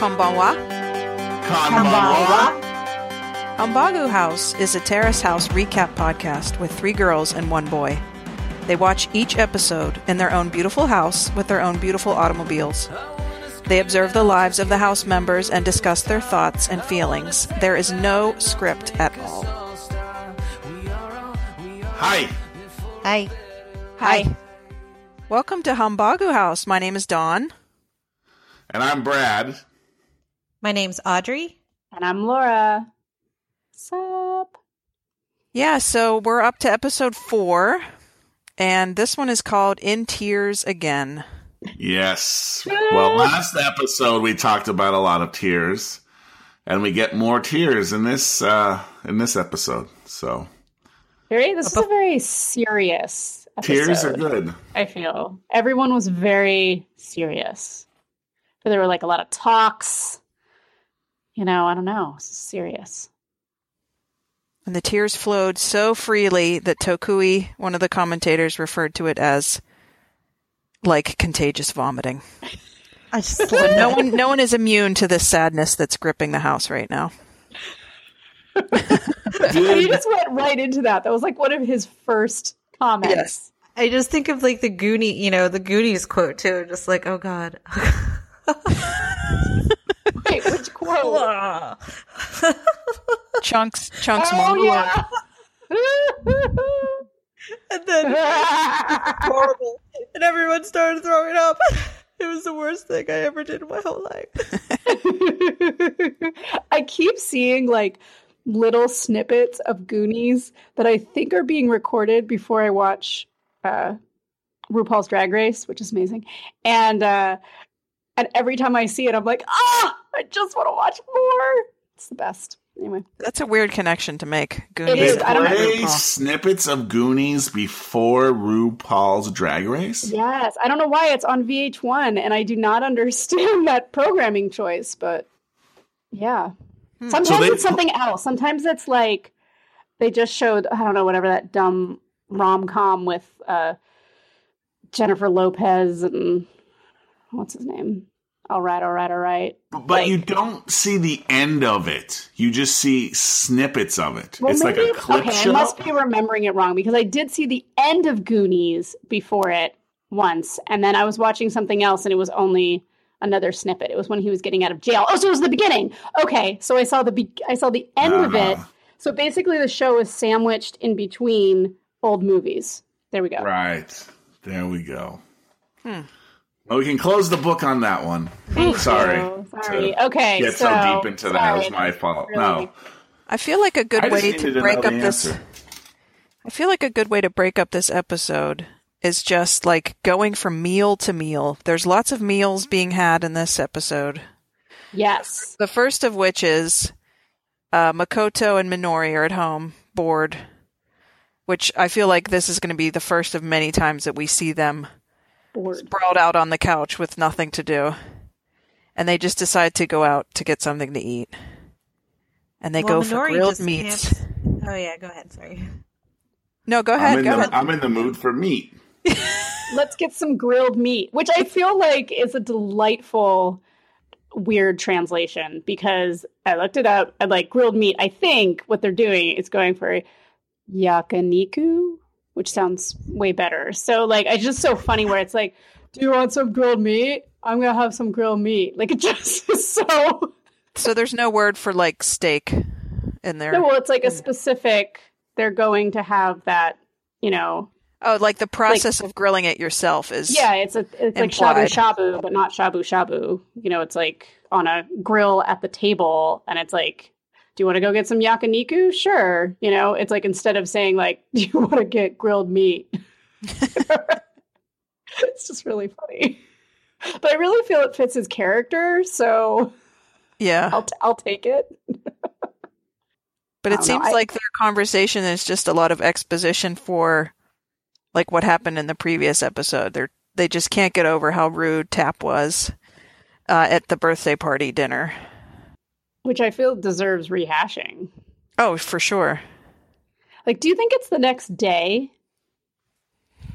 Konbanwa. Konbanwa. Hambagu House is a Terrace House recap podcast with three girls and one boy. They watch each episode in their own beautiful house with their own beautiful automobiles. They observe the lives of the house members and discuss their thoughts and feelings. There is no script at all. Hi. Hi. Hi. Welcome to Hambagu House. My name is Dawn. And I'm Brad. My name's Audrey. And I'm Laura. Sup? Yeah, so we're up to episode four, and this one is called In Tears Again. Yes. Well, last episode we talked about a lot of tears, and we get more tears in this uh in this episode. So Very this is a very serious episode. tears are good. I feel. Everyone was very serious. There were like a lot of talks. You know, I don't know. This is serious. And the tears flowed so freely that Tokui, one of the commentators, referred to it as like contagious vomiting. I just So no one no one is immune to this sadness that's gripping the house right now. he just went right into that. That was like one of his first comments. Yes. I just think of like the Goonie, you know, the Goonies quote too. Just like, oh god. Wait, which quote? Chunks chunks oh monologue. yeah. and then horrible, and everyone started throwing up. It was the worst thing I ever did in my whole life. I keep seeing like little snippets of Goonies that I think are being recorded before I watch uh, RuPaul's Drag Race, which is amazing. And uh, and every time I see it, I'm like, ah, I just want to watch more. It's the best. Anyway, That's a weird connection to make. It Goonies. is. I don't know. Play RuPaul. snippets of Goonies before RuPaul's Drag Race. yes, I don't know why it's on VH1, and I do not understand that programming choice, but yeah. Sometimes So they- it's something else. Sometimes it's like they just showed I don't know whatever that dumb rom com with uh, Jennifer Lopez and what's his name? All right, all right, all right. But Like- you don't see the end of it. You just see snippets of it. Well, it's like a clip okay. show. I must be remembering it wrong because I did see the end of Goonies before it once, and then I was watching something else, and it was only another snippet. It was when he was getting out of jail. Oh, so it was the beginning. Okay, so I saw the be- I saw the end of it. Uh-huh. So basically, the show is sandwiched in between old movies. There we go. Right. There we go. Hmm. Well, we can close the book on that one. sorry. Oh, sorry. to Okay, Get so, so, deep into that. It sorry. was my fault. Really- No. I feel like a good I way to to break up the this. I feel like a good way to break up this episode is just like going from meal to meal. There's lots of meals being had in this episode. Yes. The first of which is uh, Makoto and Minori are at home, bored. Which I feel like this is going to be the first of many times that we see them Bored. sprawled out on the couch with nothing to do. And they just decide to go out to get something to eat. And they Well, go for Minori grilled just meats. Oh yeah, go ahead. Sorry. No, go I'm ahead. in, Go the, ahead. I'm in the mood for meat. Let's get some grilled meat, which I feel like is a delightful weird translation because I looked it up and like grilled meat, I think what they're doing is going for yakiniku, which sounds way better. So like it's just so funny where it's like, Do you want some grilled meat? I'm gonna have some grilled meat. Like it just is so So there's no word for like steak in there. no, well it's like a specific they're going to have that, you know, Oh, like the process of grilling it yourself is Yeah, it's a it's like shabu shabu, but not shabu shabu. You know, it's like on a grill at the table, and it's like, do you want to go get some yakiniku? Sure. You know, it's like instead of saying like, do you want to get grilled meat? it's just really funny. But I really feel it fits his character, so Yeah. I'll t- I'll take it. But it don't know, seems I- like their conversation is just a lot of exposition for like what happened in the previous episode. They're they just can't get over how rude Tap was uh, at the birthday party dinner. Which I feel deserves rehashing. Oh, for sure. Like, do you think it's the next day?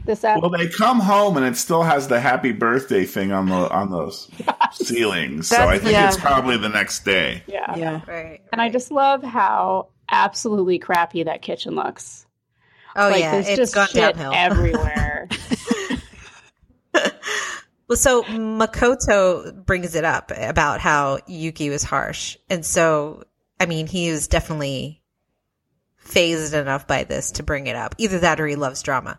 This app. Well, they come home and it still has the happy birthday thing on the on those ceilings. So I think yeah. it's probably the next day. yeah. Yeah. Right. And I just love how absolutely crappy that kitchen looks. Oh like yeah, there's it's just gone shit downhill. everywhere. Well, so Makoto brings it up about how Yuki was harsh. And so, I mean, he was definitely phased enough by this to bring it up. Either that or he loves drama.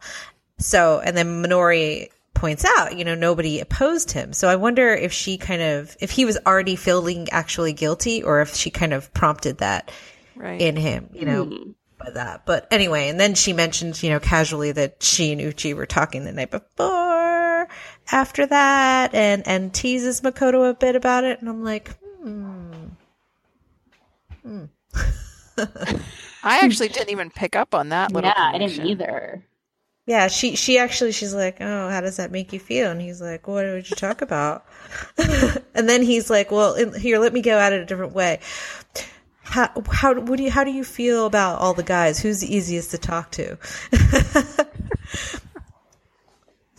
So, and then Minori points out, you know, nobody opposed him. So I wonder if she kind of, if he was already feeling actually guilty or if she kind of prompted that Right. in him, you know, Hmm. by that. But anyway, and then she mentions, you know, casually that she and Uchi were talking the night before after that and, and teases Makoto a bit about it. And I'm like, hmm. I actually didn't even pick up on that little. yeah, I didn't either. Yeah, she, she actually, she's like, oh, how does that make you feel? And he's like, what would you talk about? and then he's like, well, in- here, let me go at it a different way. How, how, what do you, how do you feel about all the guys? Who's the easiest to talk to?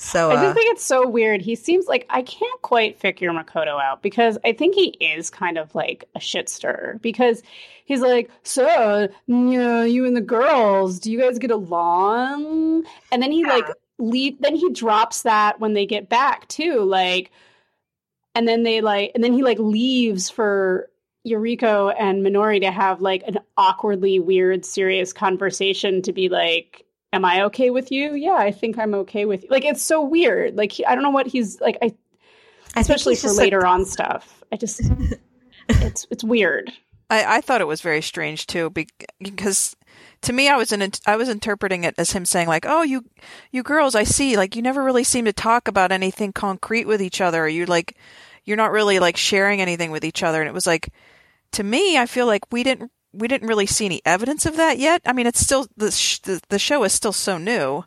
so, I uh, just think it's so weird. He seems like I can't quite figure Makoto out because I think he is kind of like a shit stirrer because he's like, so you know, you and the girls, do you guys get along? And then he like leave. Then he drops that when they get back too, like, and then they like, and then he like leaves for Yuriko and Minori to have like an awkwardly weird, serious conversation to be like, am I okay with you? Yeah, I think I'm okay with you. Like it's so weird. Like he, I don't know what he's like. I I especially for just, like, later on stuff. I just it's it's weird. I, I thought it was very strange too, because to me, I was in, I was interpreting it as him saying like, "Oh, you, you girls, I see. Like, you never really seem to talk about anything concrete with each other. Or you like, you're not really like sharing anything with each other." And it was like, to me, I feel like we didn't, we didn't really see any evidence of that yet. I mean, it's still the sh- the, the show is still so new,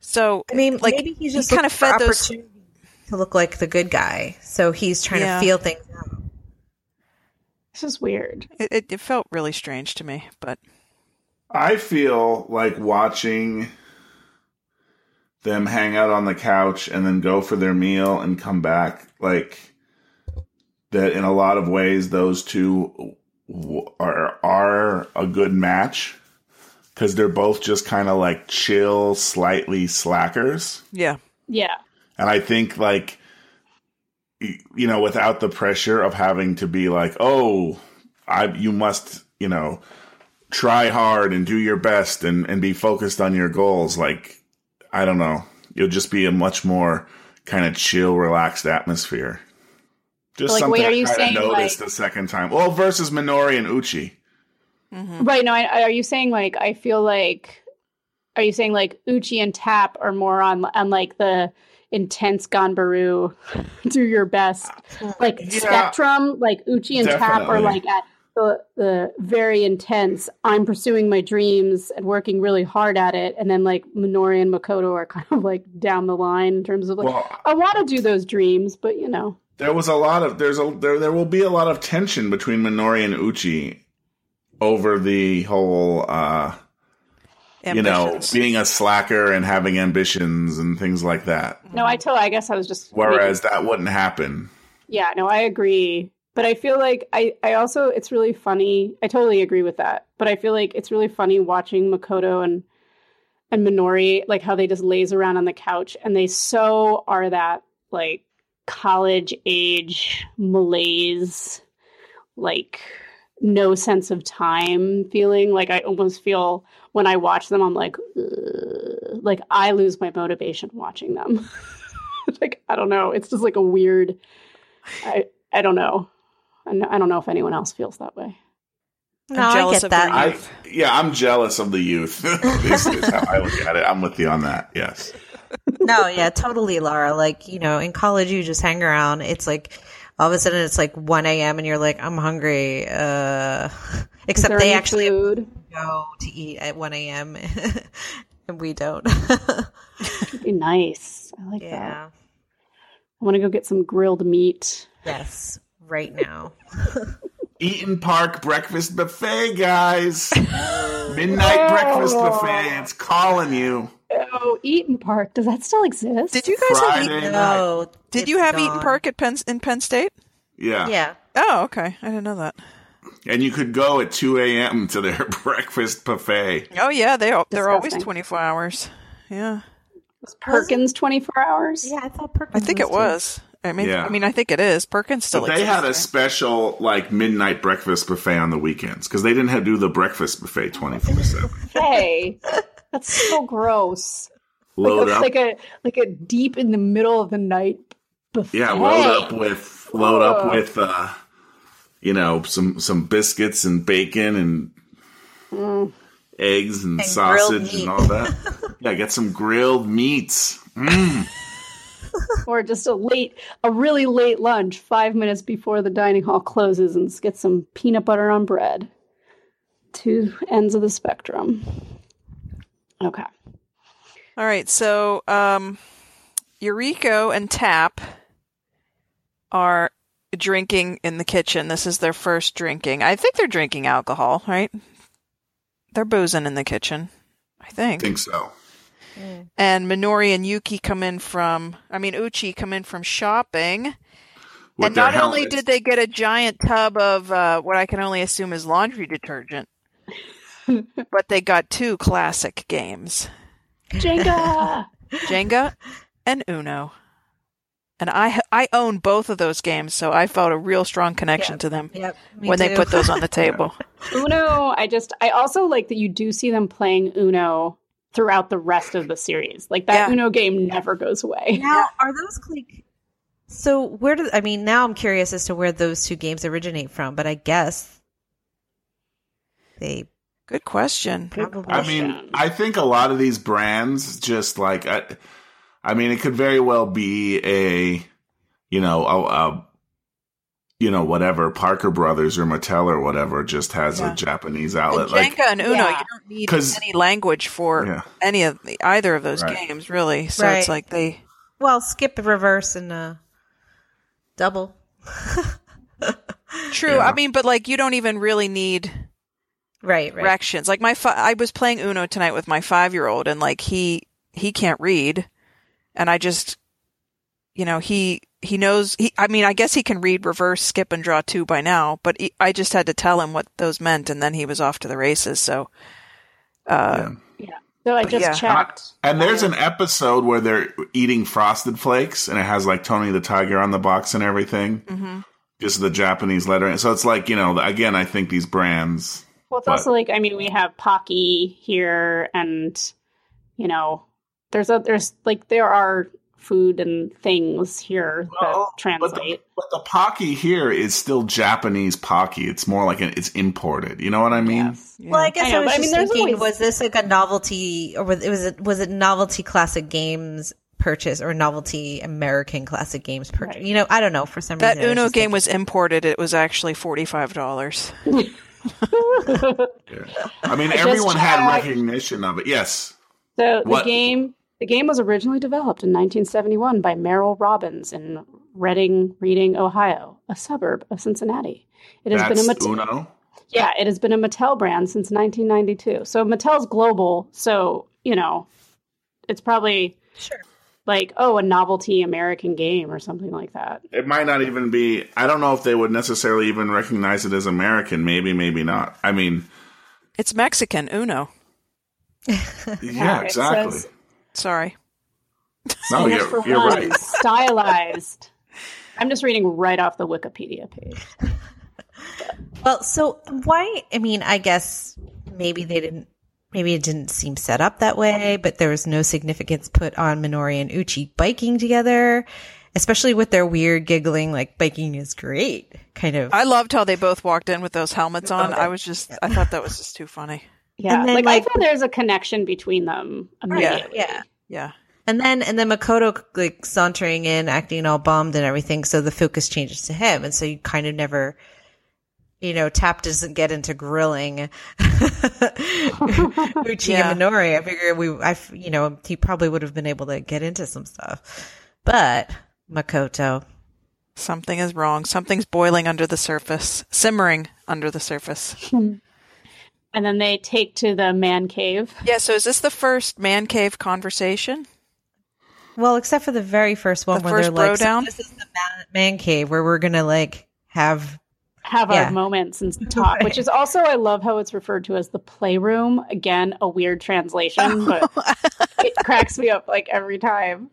so I mean, like maybe he's just kind kind of fed those. opportunity to look like the good guy. So he's trying Yeah. to feel things out. This is weird. It, it, it felt really strange to me, but I feel like watching them hang out on the couch and then go for their meal and come back. Like that, in a lot of ways, those two w- are are a good match because they're both just kind of like chill, slightly slackers. yeah, Yeah. And I think like you know, without the pressure of having to be like, "Oh, I you must, you know, try hard and do your best and and be focused on your goals." Like, I don't know. It'll just be a much more kind of chill, relaxed atmosphere. Just Like, something wait, are you kind saying, noticed like- the second time. Well, versus Minori and Uchi. Mm-hmm. Right. No. I, I- are you saying like I feel like? Are you saying like Uchi and Tap are more on on like the intense Ganbaru, do your best uh, like Yeah. spectrum? Like Uchi and Tap are like at the the very intense. I'm pursuing my dreams and working really hard at it, and then like Minori and Makoto are kind of like down the line in terms of like Well, I want to do those dreams, but you know. There was a lot of there's a there there will be a lot of tension between Minori and Uchi over the whole uh you know being a slacker and having ambitions and things like that. No, I totally. I guess I was just. Whereas that wouldn't happen. yeah, no, I agree. But I feel like I, I also it's really funny. I totally agree with that. But I feel like it's really funny watching Makoto and and Minori, like how they just laze around on the couch and they so are that like college age malaise, like no sense of time feeling. Like I almost feel when I watch them, I'm like, "Ugh." like I lose my motivation watching them. like I don't know. It's just like a weird. I I don't know. I don't know if anyone else feels that way. No, I'm I get of that. I yeah, I'm jealous of the youth. this is how I look at it. I'm with you on that. Yes. No, yeah, totally, Laura. Like, you know, in college, you just hang around. It's like, all of a sudden, it's like 1 a.m. and you're like, I'm hungry. Uh, except they actually food? go to eat at 1 a.m. and we don't. It'd be nice. I like that. I want to go get some grilled meat. Yes. Right now. Eat'n Park Breakfast Buffet, guys. Midnight Breakfast Buffet. It's calling you. Oh, Eat'n Park. Does that still exist? Did you guys have Friday Eaton? night. No. Did you have Eat'n. Park at Penn in Penn State? Yeah. Yeah. Oh, okay. I didn't know that. And you could go at 2 a.m. to their breakfast buffet. Oh yeah, they al- they're always twenty four hours. Yeah, Was Perkins 24 hours? Yeah, I thought Perkins I think it too. was. I mean, Yeah. I mean, I think it is. Perkins still. But they had a special like midnight breakfast buffet on the weekends because they didn't have to do the breakfast buffet 24 7. Hey, that's so gross. Load like, a, up. like a like a deep in the middle of the night buffet. Yeah, load up with load up with uh you know, some some biscuits and bacon and Mm. eggs and, And sausage and all that. yeah, get some grilled meats. Mm. or just a late, a really late lunch, five minutes before the dining hall closes, and get some peanut butter on bread. Two ends of the spectrum. Okay. All right, so um, Yuriko and Tap are drinking in the kitchen. This is their first drinking. I think they're drinking alcohol, right? They're boozing in the kitchen. I think. I think. think so. And Minori and Yuki come in from, I mean, Uchi come in from shopping. With and their not only did they get a giant tub of uh, what I can only assume is laundry detergent, but they got two classic games Jenga! Jenga and Uno. And I I own both of those games, so I felt a real strong connection Yep. to them Yep. me when they put those on the table. Uno, I just, I also like that you do see them playing Uno throughout the rest of the series. Like that Yeah. Uno game never goes away. Now, are those like? So where do I mean? Now I'm curious as to where those two games originate from, but I guess they Good question. probably. I mean, I think a lot of these brands just like I, I mean, it could very well be a, you know, a, a you know, whatever Parker Brothers or Mattel or whatever just has Yeah. a Japanese And outlet. Jenga Like, and Uno, Yeah. you don't need 'Cause- any language for Yeah. any of the, either of those Right. games, really. So Right. it's like they. well, skip the reverse and uh, double. True. Yeah. I mean, but like you don't even really need Right, right. directions. Like my, fi- I was playing Uno tonight with my five year old, and like he he can't read, and I just, you know, he he knows. He, I mean, I guess he can read reverse, skip, and draw two by now, but he, I just had to tell him what those meant, and then he was off to the races. So, uh, yeah. So I But just yeah. checked. And there's an episode where they're eating frosted flakes, and it has like Tony the Tiger on the box and everything. mhm. Just the Japanese lettering. So it's like you know, again, I think these brands. Well, it's But- also like I mean, we have Pocky here, and you know, there's a there's like there are food and things here that Well, But translate. the, but the Pocky here is still Japanese Pocky. It's more like an, it's imported. You know what I mean? Yes. yeah. Well, I guess I I, was but I just mean, thinking: always- was this like a novelty, or was it was it was it novelty classic games purchase or novelty American classic games purchase? Right. You know, I don't know. For some that reason, That Uno game thinking- was imported. It was actually forty five dollars. I mean, just everyone had recognition of it. Yes. So What- the game the game was originally developed in 1971 by Merrill Robbins in Reading, Reading, Ohio, a suburb of Cincinnati. It has That's been a Mattel, Uno. yeah, it has been a Mattel brand since 1992. So Mattel's global, so you know, it's probably sure. Like oh, a novelty American game or something like that. It might not even be. I don't know if they would necessarily even recognize it as American. Maybe, maybe not. I mean, It's Mexican Uno. yeah, exactly. says- Sorry. no, you're, for you're one. right. Stylized. I'm just reading right off the Wikipedia page. Well, so why? I mean, I guess maybe they didn't. Maybe it didn't seem set up that way, but there was no significance put on Minori and Uchi biking together, especially with their weird giggling, like biking is great, kind of. I loved how they both walked in with those helmets on. I was just, I thought that was just too funny. Yeah, And then, like, like- I feel there's a connection between them immediately. yeah. Yeah. And then and then Makoto like sauntering in, acting all bummed and everything. So the focus changes to him, and so you kind of never, you know, Tap doesn't get into grilling Uchi Yeah. and Minori. I figure we, I, f- you know, he probably would have been able to get into some stuff, but Makoto, Something is wrong. Something's boiling under the surface, simmering under the surface. and then they take to the man cave. Yeah, so is this the first man cave conversation? Well, except for the very first one The where first they're like, bro so down? "This is the man, man cave where we're gonna like have." Have Yeah. our moments and talk, which is also I love how it's referred to as the playroom. Again, a weird translation, oh. but it cracks me up like every time.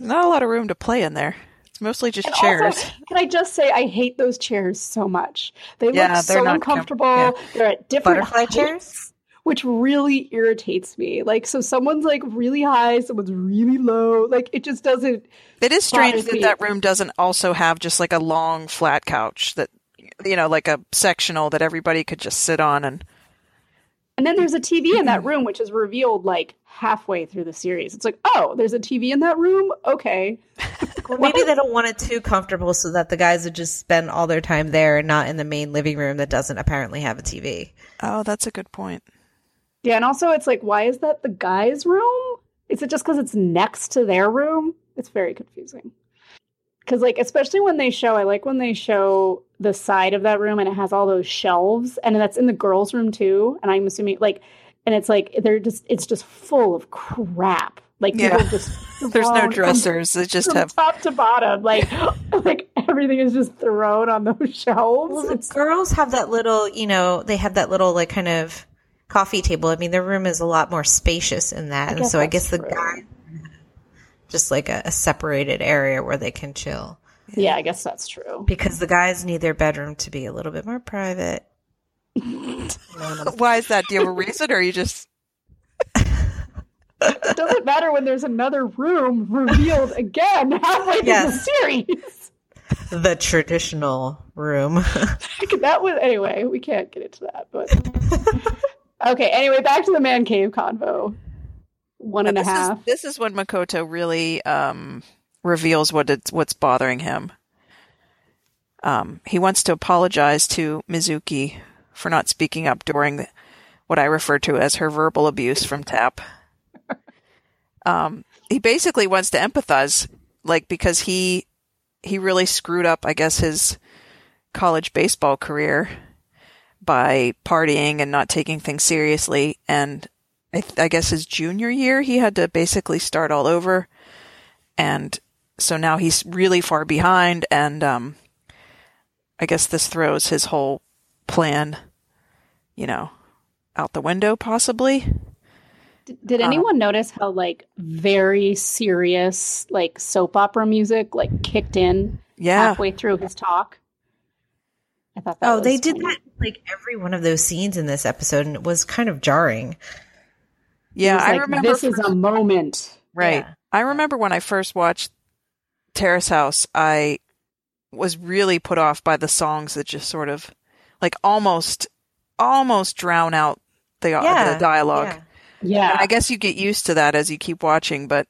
Not a lot of room to play in there. It's mostly just And chairs. also, can I just say I hate those chairs so much. They Yeah, look so uncomfortable. com- They're at different Butterfly heights, chairs? Which really irritates me. Like, so someone's like really high, someone's really low. Like, it just doesn't. It is strange that me. that room doesn't also have just like a long flat couch that you know, like a sectional that everybody could just sit on and And then there's a TV in that room, which is revealed like halfway through the series. It's like, oh, there's a TV in that room. Okay. Or maybe they don't want it too comfortable, so that the guys would just spend all their time there and not in the main living room that doesn't apparently have a TV. oh, that's a good point. Yeah, and also it's like, why is that the guy's room? Is it just because it's next to their room? It's very confusing. Because, like, especially when they show, I like when they show the side of that room and it has all those shelves, and that's in the girls' room too. And I'm assuming, like, and it's like they're just, it's just full of crap. Like, Yeah. just There's no thrown from- dressers. They just from have top to bottom, like, like everything is just thrown on those shelves. Well, the It's girls have that little, you know, they have that little like kind of coffee table. I mean, their room is a lot more spacious in that, and so I guess the true. guy just like a, a separated area where they can chill yeah, I guess that's true. because the guys need their bedroom to be a little bit more private. Why is that? Do you have a reason or are you just It doesn't matter when there's another room revealed again halfway through Yes. the series. the traditional room. that was anyway. We can't get into that, but okay. Anyway, back to the man cave convo. One and a this half. Is, this is when Makoto really um, reveals what it's what's bothering him. Um, he wants to apologize to Mizuki for not speaking up during the, what I refer to as her verbal abuse from Tap. Um, he basically wants to empathize, like because he he really screwed up, I guess, his college baseball career by partying and not taking things seriously. And I, th- I guess his junior year, he had to basically start all over. And so now he's really far behind. And um, I guess this throws his whole plan, you know, out the window, possibly. Did anyone notice how like very serious like soap opera music like kicked in Yeah. halfway through his talk? I thought that oh, was they did funny. that like every one of those scenes in this episode, and it was kind of jarring. Yeah, was I like, remember. this is a moment. Right. Yeah. I remember when I first watched Terrace House, I was really put off by the songs that just sort of like almost almost drown out the, Yeah, the dialogue. yeah. Yeah. I guess you get used to that as you keep watching, but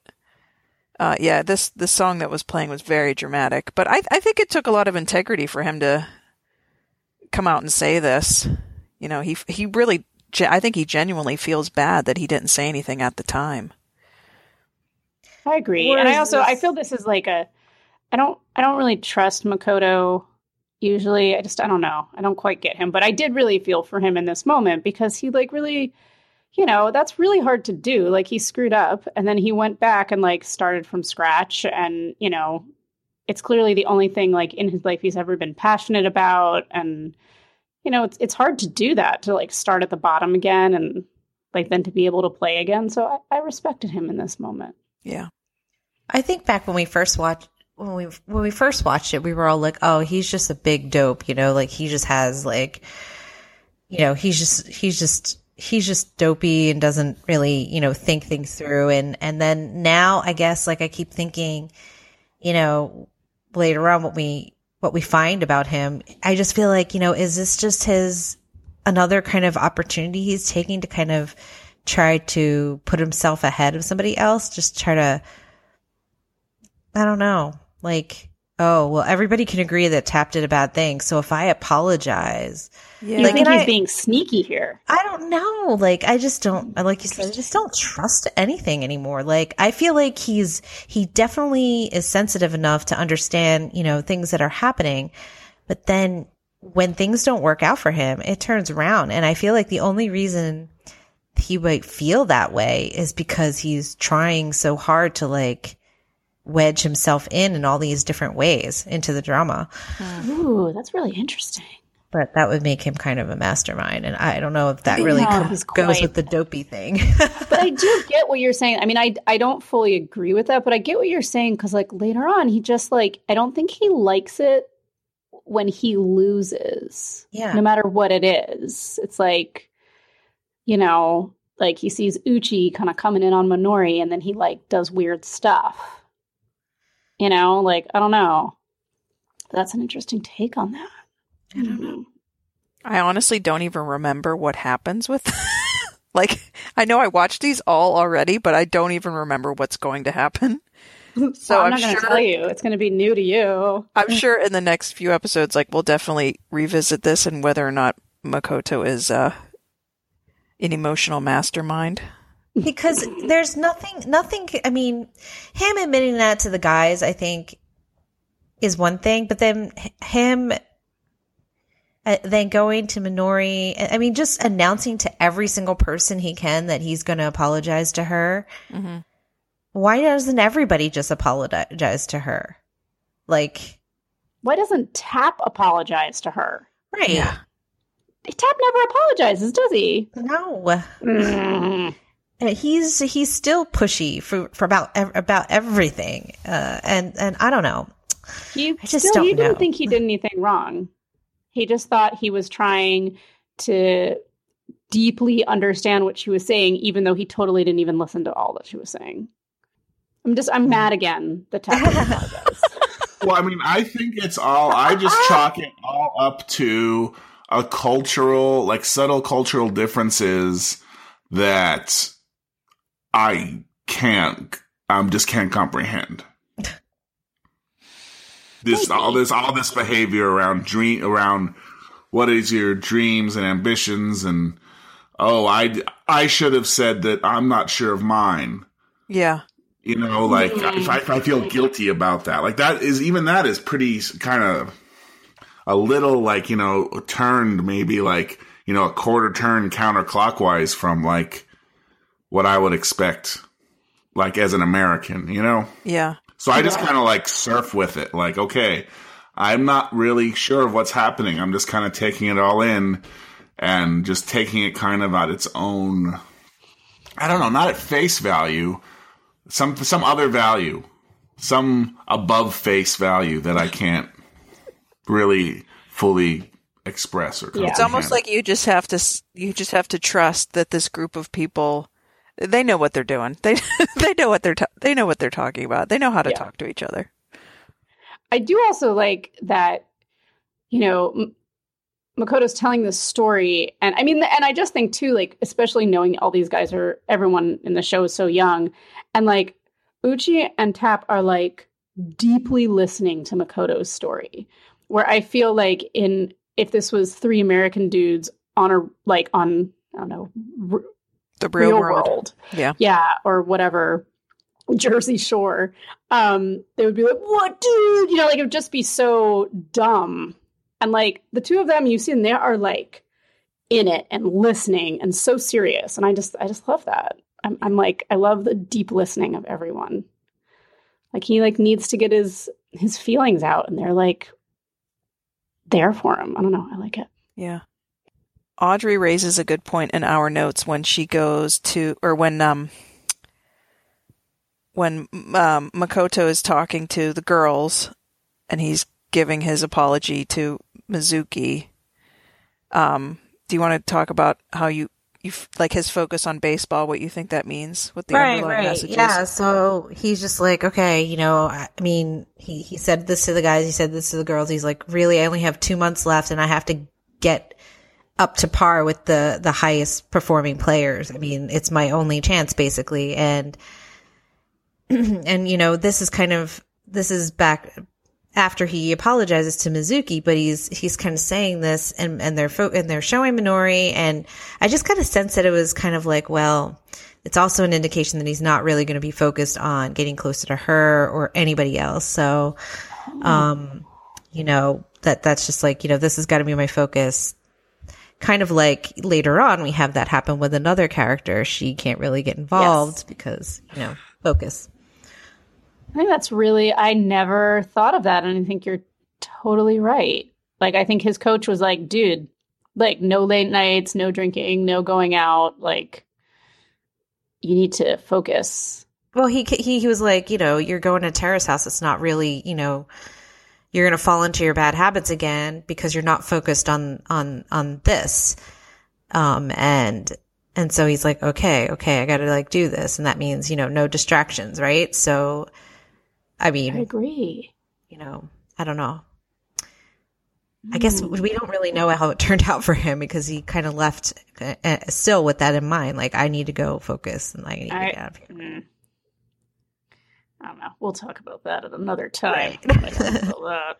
uh, yeah, this this song that was playing was very dramatic. But I I think it took a lot of integrity for him to come out and say this. You know, he he really I think he genuinely feels bad that he didn't say anything at the time. I agree. Or and I is also I feel this is like a I don't I don't really trust Makoto usually. I just I don't know. I don't quite get him, but I did really feel for him in this moment because he like really you know, that's really hard to do. Like he screwed up and then he went back and like started from scratch and, you know, it's clearly the only thing like in his life he's ever been passionate about and you know, it's it's hard to do that to like start at the bottom again and like then to be able to play again. So I, I respected him in this moment. Yeah. I think back when we first watched when we when we first watched it, we were all like, "Oh, he's just a big dope," you know, like he just has like, you know, he's just he's just he's just dopey and doesn't really you know think things through. And and then now, I guess, like I keep thinking, you know, later on what we what we find about him, I just feel like you know, is this just his another kind of opportunity he's taking to kind of try to put himself ahead of somebody else, just try to I don't know. Like, oh, well, everybody can agree that Tap did a bad thing. So if I apologize, Yeah. You Like, think he's I- being sneaky here? I don't know. Like, I just don't, like you said, I just don't trust anything anymore. Like, I feel like he's, he definitely is sensitive enough to understand, you know, things that are happening. But then when things don't work out for him, it turns around. And I feel like the only reason he might feel that way is because he's trying so hard to like wedge himself in in all these different ways into the drama. Ooh, that's really interesting. But that would make him kind of a mastermind. And I don't know if that really No, com- he's goes with the dopey thing. But I do get what you're saying. I mean, I I don't fully agree with that, but I get what you're saying because like later on, he just like I don't think he likes it when he loses. Yeah. No matter what it is, it's like, you know, like he sees Uchi kind of coming in on Minori, and then he like does weird stuff. You know, like I don't know. That's an interesting take on that. I don't know. I honestly don't even remember what happens with. like, I know I watched these all already, but I don't even remember what's going to happen. So I'm, I'm not going to tell you. It's going to be new to you. I'm sure in the next few episodes, like we'll definitely revisit this and whether or not Makoto is uh, an emotional mastermind. Because there's nothing nothing i mean him admitting that to the guys i think is one thing but then him uh, then going to minori i mean just announcing to every single person he can that he's going to apologize to her hmm why doesn't everybody just apologize to her like Why doesn't Tap apologize to her? right Yeah. Tap never apologizes, does he? no Mm. And he's he's still pushy for for about about everything uh and and i don't know He I just still, he don't didn't know. think he did anything wrong. He just thought he was trying to deeply understand what she was saying, even though he totally didn't even listen to all that she was saying. I'm just I'm mad again. The Tap. Well, I mean, I think it's all. I just chalk it all up to a cultural, like subtle cultural differences that I can't, I um, just can't comprehend. This all this all this behavior around dream around what is your dreams and ambitions and oh I I should have said that I'm not sure of mine. Yeah. You know, like if, I, if I feel guilty about that, like that is even that is pretty kind of a little like you know turned maybe like you know a quarter turn counterclockwise from like what I would expect, like as an American, you know. Yeah. So I just kind of like surf with it, like okay, I'm not really sure of what's happening. I'm just kind of taking it all in and just taking it kind of at its own. I don't know, not at face value, some some other value, some above face value that I can't really fully express or. Yeah. It's almost like you just have to you just have to trust that this group of people they know what they're doing. They they know what they're ta- they know what they're talking about. They know how to Yeah. talk to each other. I do also like that, you know, Makoto's telling this story. And I mean, and I just think too, like, especially knowing all these guys are, everyone in the show is so young. And like, Uchi and Tap are like deeply listening to Makoto's story. Where I feel like in, if this was three American dudes on a, like, on, I don't know, The real, real world. world. Yeah. Yeah, or whatever. Jersey Shore. Um, they would be like, What dude? You know, like it would just be so dumb. And like the two of them you see them, they are like in it and listening and so serious. And I just I just love that. I'm I'm like, I love the deep listening of everyone. Like he like needs to get his his feelings out and they're like there for him. I don't know. I like it. Yeah. Audrey raises a good point in our notes when she goes to, or when um, when um, Makoto is talking to the girls, and he's giving his apology to Mizuki. Um, do you want to talk about how you you like his focus on baseball? What you think that means? What the underlying message is? Yeah. So he's just like, okay, you know, I I mean, he, he said this to the guys, he said this to the girls. He's like, really, I only have two months left and I have to get up to par with the, the highest performing players. I mean, it's my only chance basically. And, and, you know, this is kind of, this is back after he apologizes to Mizuki, but he's he's kind of saying this, and and they're fo- and they're showing Minori, and I just kind of sense that it was kind of like, well, it's also an indication that he's not really going to be focused on getting closer to her or anybody else. So, um, you know, that that's just like, you know, this has got to be my focus. Kind of like later on, we have that happen with another character. She can't really get involved Yes. because, you know, focus. I think that's really, I never thought of that. And I think you're totally right. Like, I think his coach was like, dude, like, no late nights, no drinking, no going out. Like, you need to focus. Well, he he he was like, you know, you're going to terrace house. It's not really, you know, you're going to fall into your bad habits again because you're not focused on on on this. Um and and so he's like, okay, okay, I got to like do this, and that means you know no distractions, right? So, I mean, I agree. you know, I don't know. I guess we don't really know how it turned out for him because he kind of left uh, uh, still with that in mind. Like, I need to go focus and I need to I- get out of here. I don't know. We'll talk about that at another time. Right. I don't know about that.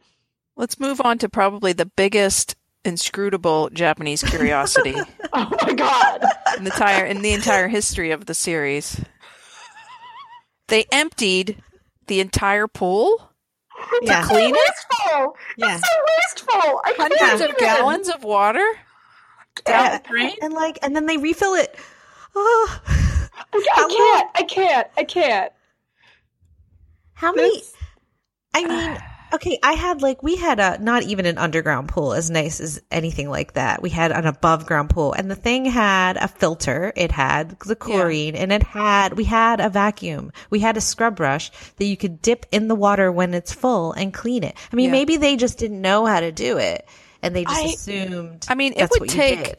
Let's move on to probably the biggest inscrutable Japanese curiosity Oh my god! in the entire in the entire history of the series. They emptied the entire pool, Yeah. clean it, wasteful. Yeah. So wasteful. I hundreds can't of even. gallons of water down Yeah. the drain. and like and then they refill it oh I How can't. I can't. I can't. How many i mean okay i had like we had a not even an underground pool as nice as anything like that we had an above ground pool and the thing had a filter it had the chlorine and it had we had a vacuum we had a scrub brush that you could dip in the water when it's full and clean it i mean Yeah. maybe they just didn't know how to do it and they just I- assumed I mean, it would take-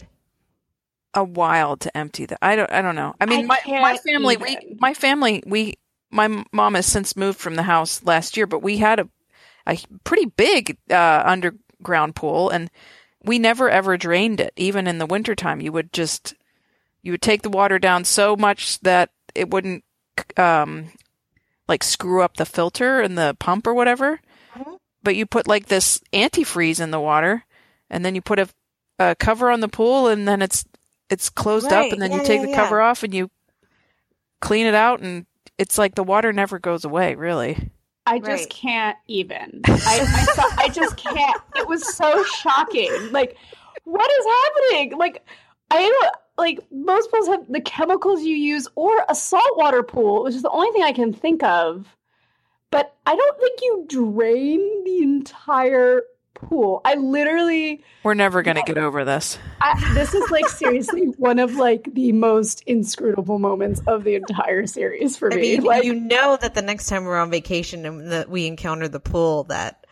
a while to empty that. I don't. I don't know. I mean, I my my family. We my family. We my mom has since moved from the house last year, but we had a a pretty big uh, underground pool, and we never ever drained it. Even in the wintertime, you would just you would take the water down so much that it wouldn't um like screw up the filter and the pump or whatever. Mhm. But you put like this antifreeze in the water, and then you put a, a cover on the pool, and then it's it's closed up, and then Yeah, you take yeah, the yeah. cover off, and you clean it out, and it's like the water never goes away, really. I just Right. can't even. I I, saw, I just can't. It was so shocking. Like, what is happening? Like, I don't like most pools have the chemicals you use or a saltwater pool, which is the only thing I can think of. But I don't think you drain the entire pool. I literally We're never going to get over this. I, this is like seriously one of like the most inscrutable moments of the entire series for I me. mean, like, you know that the next time we're on vacation and that we encounter the pool, that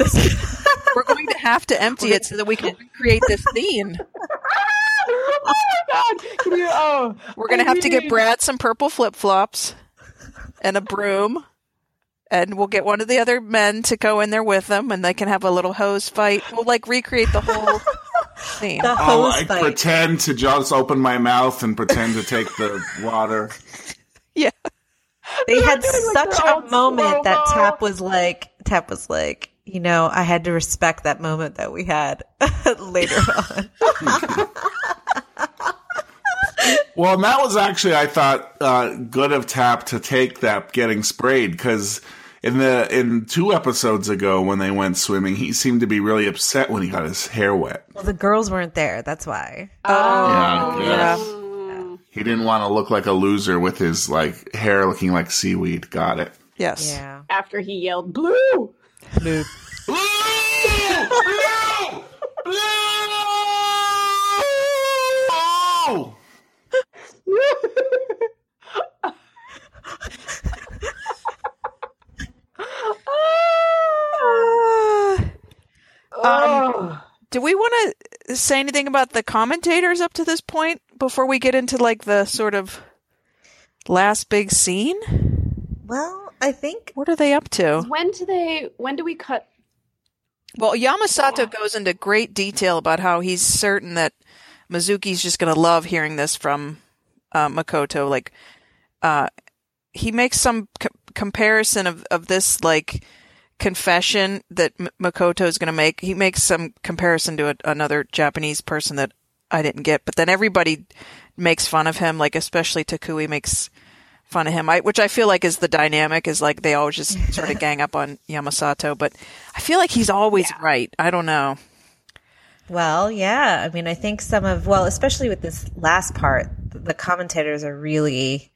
We're going to have to empty it so that we can recreate this scene. oh my god! Can you? Oh, We're going to I have to get Brad some purple flip flops and a broom. And we'll get one of the other men to go in there with them, and they can have a little hose fight. We'll like recreate the whole scene. the Oh, hose I fight. pretend to just open my mouth and pretend to take the water. Yeah, they had doing, like, such their a moment that slow-mo. Tap was like, Tap was like, you know, I had to respect that moment that we had later on. Well, and that was actually, I thought, uh, good of Tap to take that getting sprayed because in the in two episodes ago when they went swimming, he seemed to be really upset when he got his hair wet. Well, the girls weren't there. That's why. Yeah, yeah. Mm. He didn't want to look like a loser with his like hair looking like seaweed. Got it. yes. Yeah. After he yelled blue. blue. Blue! Blue! Blue! oh. Do we want to say anything about the commentators up to this point before we get into like the sort of last big scene? Well, I think What are they up to? When do they? When do we cut? Well, Yamasato goes into great detail about how he's certain that Mizuki's just going to love hearing this from uh, Makoto. Like, uh, he makes some c- comparison of, of this, like, confession that Makoto is going to make. He makes some comparison to a, another Japanese person that I didn't get, but then everybody makes fun of him, like, especially Tokui makes fun of him. I, which I feel like is the dynamic is like they always just sort of gang up on Yamasato, but I feel like he's always right. I don't know. Well, yeah. I mean, I think some of, well, especially with this last part, the commentators are really,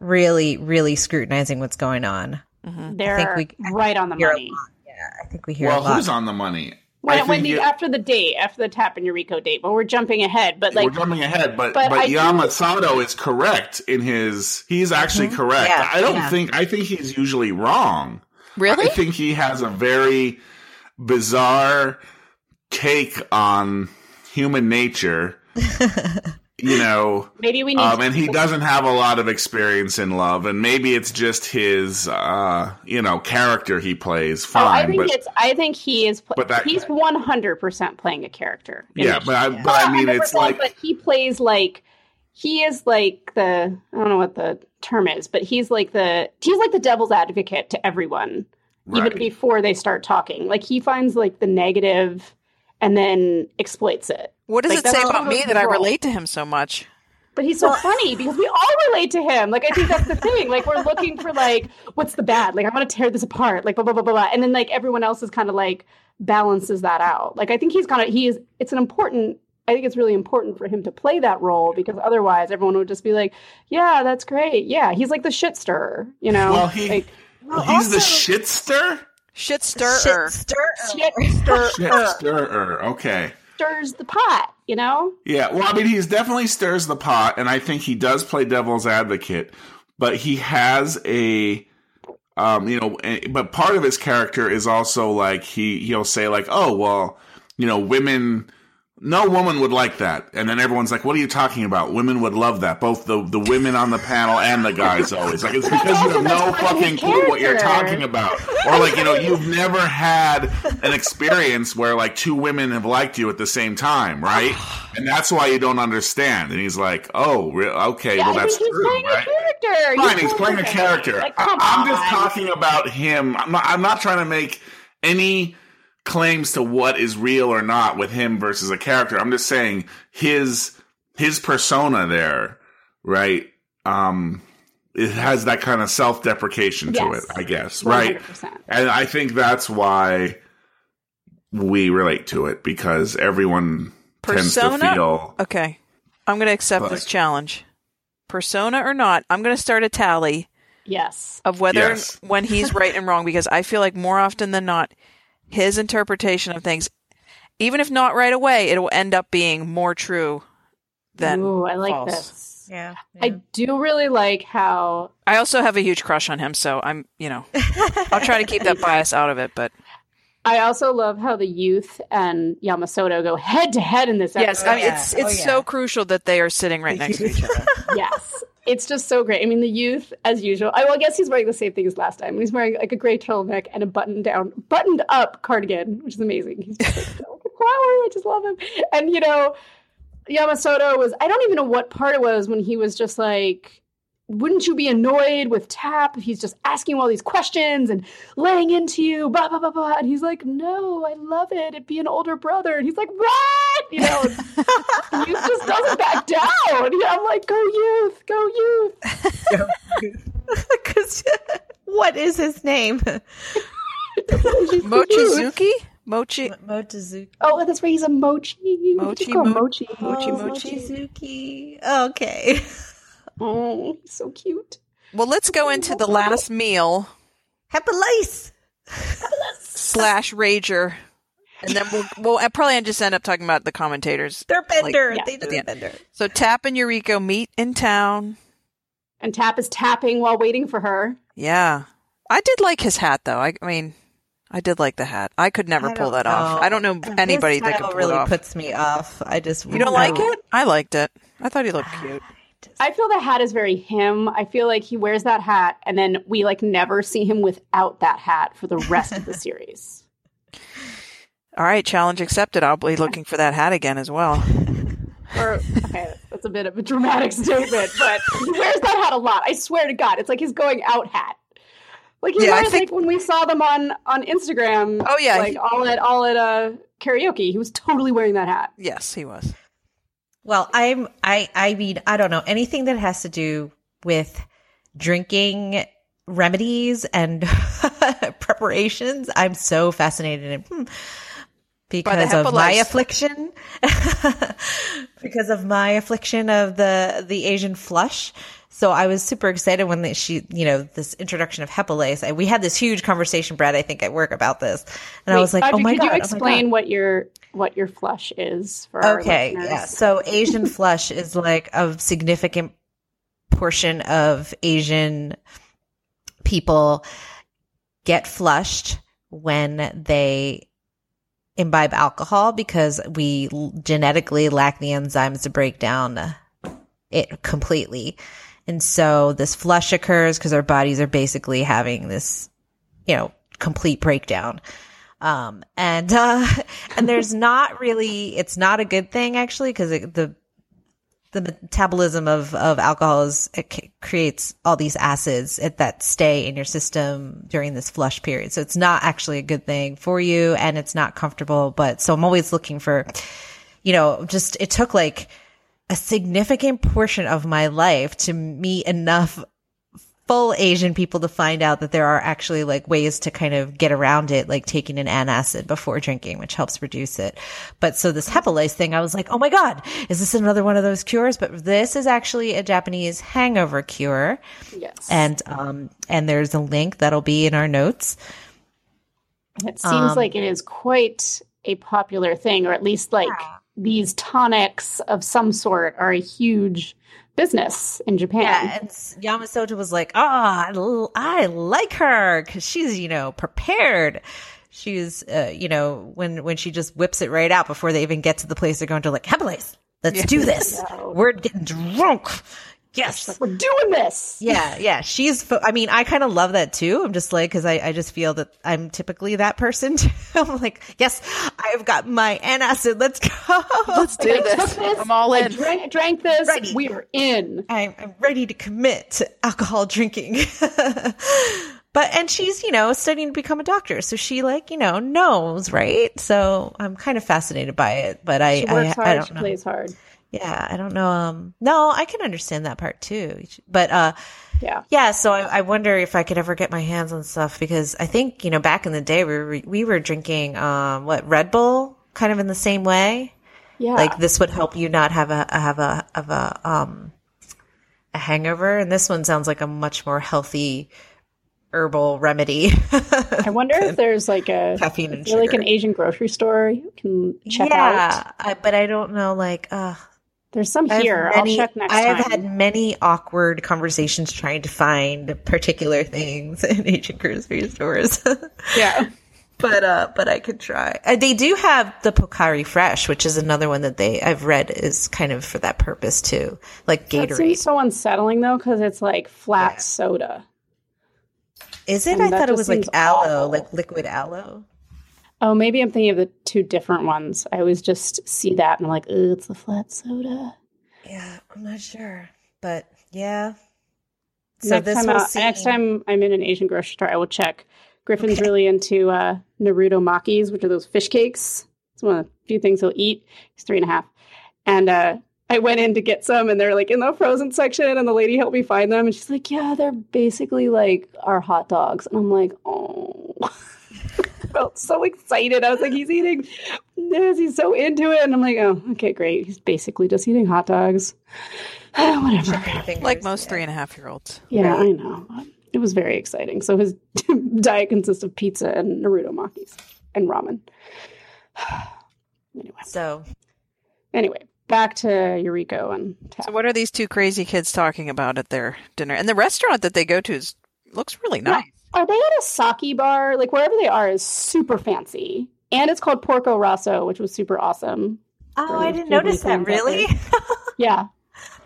really, really scrutinizing what's going on. Mm-hmm. They're we- right on the money. Yeah, I think we hear Well, a lot. who's on the money? When, when think the you- after the date, after the Tap and your Yuriko date, but we're jumping ahead. But like, we're jumping ahead, but but but, Yamasato is correct in his. He's mm-hmm. actually correct. Yeah, I don't yeah. think. I think he's usually wrong. Really? I think he has a very bizarre take on human nature. you know, maybe we need. um, and he doesn't have a lot of experience in love, and maybe it's just his, uh, you know, character he plays. Oh, I think but it's. I think he is. But that- he's one hundred percent playing a character. yeah, but I, but I mean, it's like but he plays like he is like the. I don't know what the term is, but he's like the. He's like the devil's advocate to everyone, even before they start talking. Like he finds like the negative, and then exploits it. What does Like, it say about me that I relate to him so much? But he's so funny because we all relate to him. Like I think that's the thing. Like we're looking for like what's the bad? Like I'm gonna tear this apart. Like blah blah blah blah blah. And then like everyone else is kind of like balances that out. Like I think he's kind of he is. It's an important. I think it's really important for him to play that role because otherwise everyone would just be like, yeah, that's great. Yeah, he's like the shit stirrer. You know. Well, he- like, he's the shitster. Shit Shit stirrer. shit stirrer Shit stirrer. Okay. Stirs the pot. You know. Yeah, well, I mean, he's definitely stirs the pot, and I think he does play devil's advocate, but he has a, um, you know, but part of his character is also like he he'll say like, oh well, you know, women. No woman would like that, and then everyone's like, "What are you talking about? Women would love that." Both the the women on the panel and the guys always like it's because you have no fucking clue what you're talking about, or like you know you've never had an experience where like two women have liked you at the same time, right? And that's why you don't understand. And he's like, "Oh, re- okay, Yeah, well that's he's true, playing right?" a character. Fine, he's playing a character. Like, I, I'm just talking about him. I'm not, I'm not trying to make any claims to what is real or not with him versus a character. I'm just saying his his persona there, right? Um, it has that kind of self deprecation to Yes. it, I guess, right? 100%. And I think that's why we relate to it because everyone tends to Persona? feel Okay. I'm going to accept Like- this challenge. Persona or not, I'm going to start a tally Yes. of whether Yes. when he's right and wrong because I feel like more often than not, his interpretation of things, even if not right away, it will end up being more true than. Ooh, I like false. this. Yeah. I do really like how I also have a huge crush on him, so I'm, you know, I'll try to keep that bias out of it. But I also love how the youth and Yamasato go head to head in this episode. yes, I mean, yeah. it's Oh, it's yeah. so crucial that they are sitting right next to each other. yes. It's just so great. I mean, the youth, as usual. I, well, I guess he's wearing the same thing as last time. He's wearing like a gray turtleneck and a button down, buttoned up cardigan, which is amazing. He's just like, "Oh, flower. I just love him. And you know, Yamasato was. I don't even know what part it was when he was just like, "Wouldn't you be annoyed with Tap if he's just asking all these questions and laying into you?" Blah blah blah blah. And he's like, "No, I love it. It'd be an older brother." And he's like, "What?" You know. and youth just doesn't back down. Yeah, I'm like, go youth, go youth. Because what is his name? Mochizuki? Mochi? Mochizuki. Oh, that's right. He's a mochi. We Mochi, just mo- mochi. Mochi, Oh, mochi. Mochizuki. Okay. Oh, so cute. Well, let's go into the last meal Hepalyse. slash rager, and then we'll we'll I'll probably just end up talking about the commentators. They're bender. yeah. they just the bender. So Tap and Yuriko meet in town. And Tap is tapping while waiting for her. Yeah, I did like his hat though. I, I mean, I did like the hat. I could never I pull don't that off. I don't know anybody His that could pull really it off. puts me off. I just you don't like it? I liked it. I thought he looked cute. I feel the hat is very him. I feel like he wears that hat, and then we like never see him without that hat for the rest of the series. All right, challenge accepted. I'll be looking for that hat again as well. Or okay, that's a bit of a dramatic statement, but he wears that hat a lot. I swear to God, it's like his going out hat. Like he Yeah, I think- like when we saw them on on Instagram. Oh, yeah, like he- all at all at uh, karaoke. He was totally wearing that hat. Yes, he was. Well, I'm I I mean, I don't know anything that has to do with drinking remedies and preparations. I'm so fascinated in hmm, because of my affliction, because of my affliction of the the Asian flush. So I was super excited when they, she, you know, this introduction of Hepalyse. I, we had this huge conversation, Brad, I think at work about this, and I was like, Audrey, "Oh my could god!" you oh explain God. what your what your flush is for our Okay, yeah. So Asian flush is like a significant portion of Asian people get flushed when they imbibe alcohol because we genetically lack the enzymes to break down it completely. And so this flush occurs because our bodies are basically having this, you know, complete breakdown. Um, and, uh, and there's not really, it's not a good thing actually because the, the metabolism of, of alcohol is, it c- creates all these acids at, that stay in your system during this flush period. So it's not actually a good thing for you and it's not comfortable. But so I'm always looking for, you know, just, it took like a significant portion of my life to meet enough full Asian people to find out that there are actually like ways to kind of get around it, like taking an antacid before drinking, which helps reduce it. But so this Hepalyse thing, I was like, oh my God, is this another one of those cures? But this is actually a Japanese hangover cure. Yes. And, um, and there's a link that'll be in our notes. It seems Um, like it is quite a popular thing, or at least like these tonics of some sort are a huge business in Japan. Yeah, and Yamasato was like, "Ah, I l- I like her because she's, you know, prepared." She's, uh, you know, when when she just whips it right out before they even get to the place they're going to, like, Hepalyse, let's do this. We're getting drunk. Yes. We're doing this. Yeah, yeah. She's. Fo- I mean, I kind of love that too. I'm just like, because I, I just feel that I'm typically that person. Too. I'm like, yes, I've got my antacid. Let's go. Let's do I took this. this. I'm all I in. drank, drank this. Ready. We are in. I'm, I'm ready to commit to alcohol drinking. but, and she's, you know, studying to become a doctor. So she like, you know, knows, right? So I'm kind of fascinated by it, but I, She I, works hard. I don't she know. plays hard. Yeah. I don't know. Um, no, I can understand that part too. But, uh, Yeah. yeah, so I, I wonder if I could ever get my hands on stuff because I think you know back in the day we were we were drinking um what Red Bull kind of in the same way. Yeah. Like this would help you not have a have a have a um a hangover, and this one sounds like a much more healthy herbal remedy. I wonder if there's like a Caffeine and like an Asian grocery store you can check out. yeah, I, but I don't know. Like, uh, There's some I've here. many- I'll check next time. I have time. had many awkward conversations trying to find particular things in Asian grocery stores. yeah. but uh but I could try. Uh, they do have the Pocari Fresh, which is another one that they I've read is kind of for that purpose too, like Gatorade. seems so unsettling though, because it's like flat soda. is it? and I thought it was like aloe, awful. like liquid aloe. Oh, maybe I'm thinking of the two different ones. I always just see that and I'm like, oh, it's the flat soda. Yeah, I'm not sure, but yeah. So next this time, will seem- next time I'm in an Asian grocery store, I will check. Griffin's Okay. really into uh, Naruto makis, which are those fish cakes. It's one of the few things he'll eat. He's three and a half, and uh, I went in to get some, and they're like in the frozen section, and the lady helped me find them, and she's like, "Yeah, they're basically like our hot dogs," and I'm like, "Oh." I felt so excited. I was like, he's eating this. He's so into it. And I'm like, oh, okay, great. He's basically just eating hot dogs. Whatever. Like most yeah. three and a half year olds. Yeah, Right. I know. It was very exciting. So his diet consists of pizza and Naruto makis and ramen. anyway, So anyway, back to Yuriko and Tap. So, what are these two crazy kids talking about at their dinner? And the restaurant that they go to is looks really nice. Are they at a sake bar? Like wherever they are is super fancy, and it's called Porco Rosso, which was super awesome. Oh, I didn't notice that. Really? Yeah,